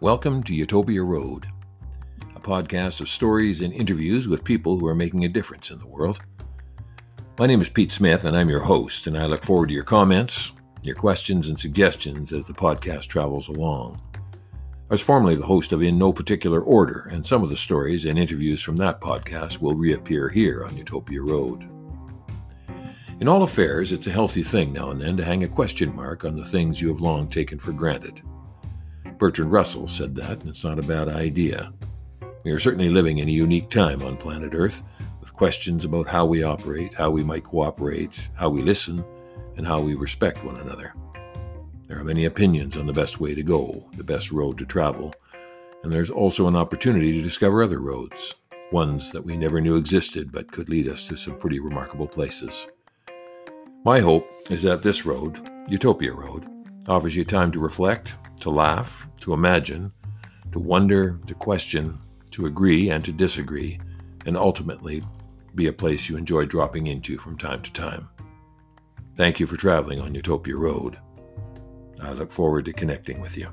Welcome to Utopia Road, a podcast of stories and interviews with people who are making a difference in the world. My name is Pete Smith, and I'm your host, and I look forward to your comments, your questions, and suggestions as the podcast travels along. I was formerly the host of In No Particular Order, and some of the stories and interviews from that podcast will reappear here on Utopia Road. In all affairs, it's a healthy thing now and then to hang a question mark on the things you have long taken for granted. Bertrand Russell said that, and it's not a bad idea. We are certainly living in a unique time on planet Earth, with questions about how we operate, how we might cooperate, how we listen, and how we respect one another. There are many opinions on the best way to go, the best road to travel, and there's also an opportunity to discover other roads, ones that we never knew existed but could lead us to some pretty remarkable places. My hope is that this road, Utopia Road, offers you time to reflect, to laugh, to imagine, to wonder, to question, to agree and to disagree, and ultimately be a place you enjoy dropping into from time to time. Thank you for traveling on Utopia Road. I look forward to connecting with you.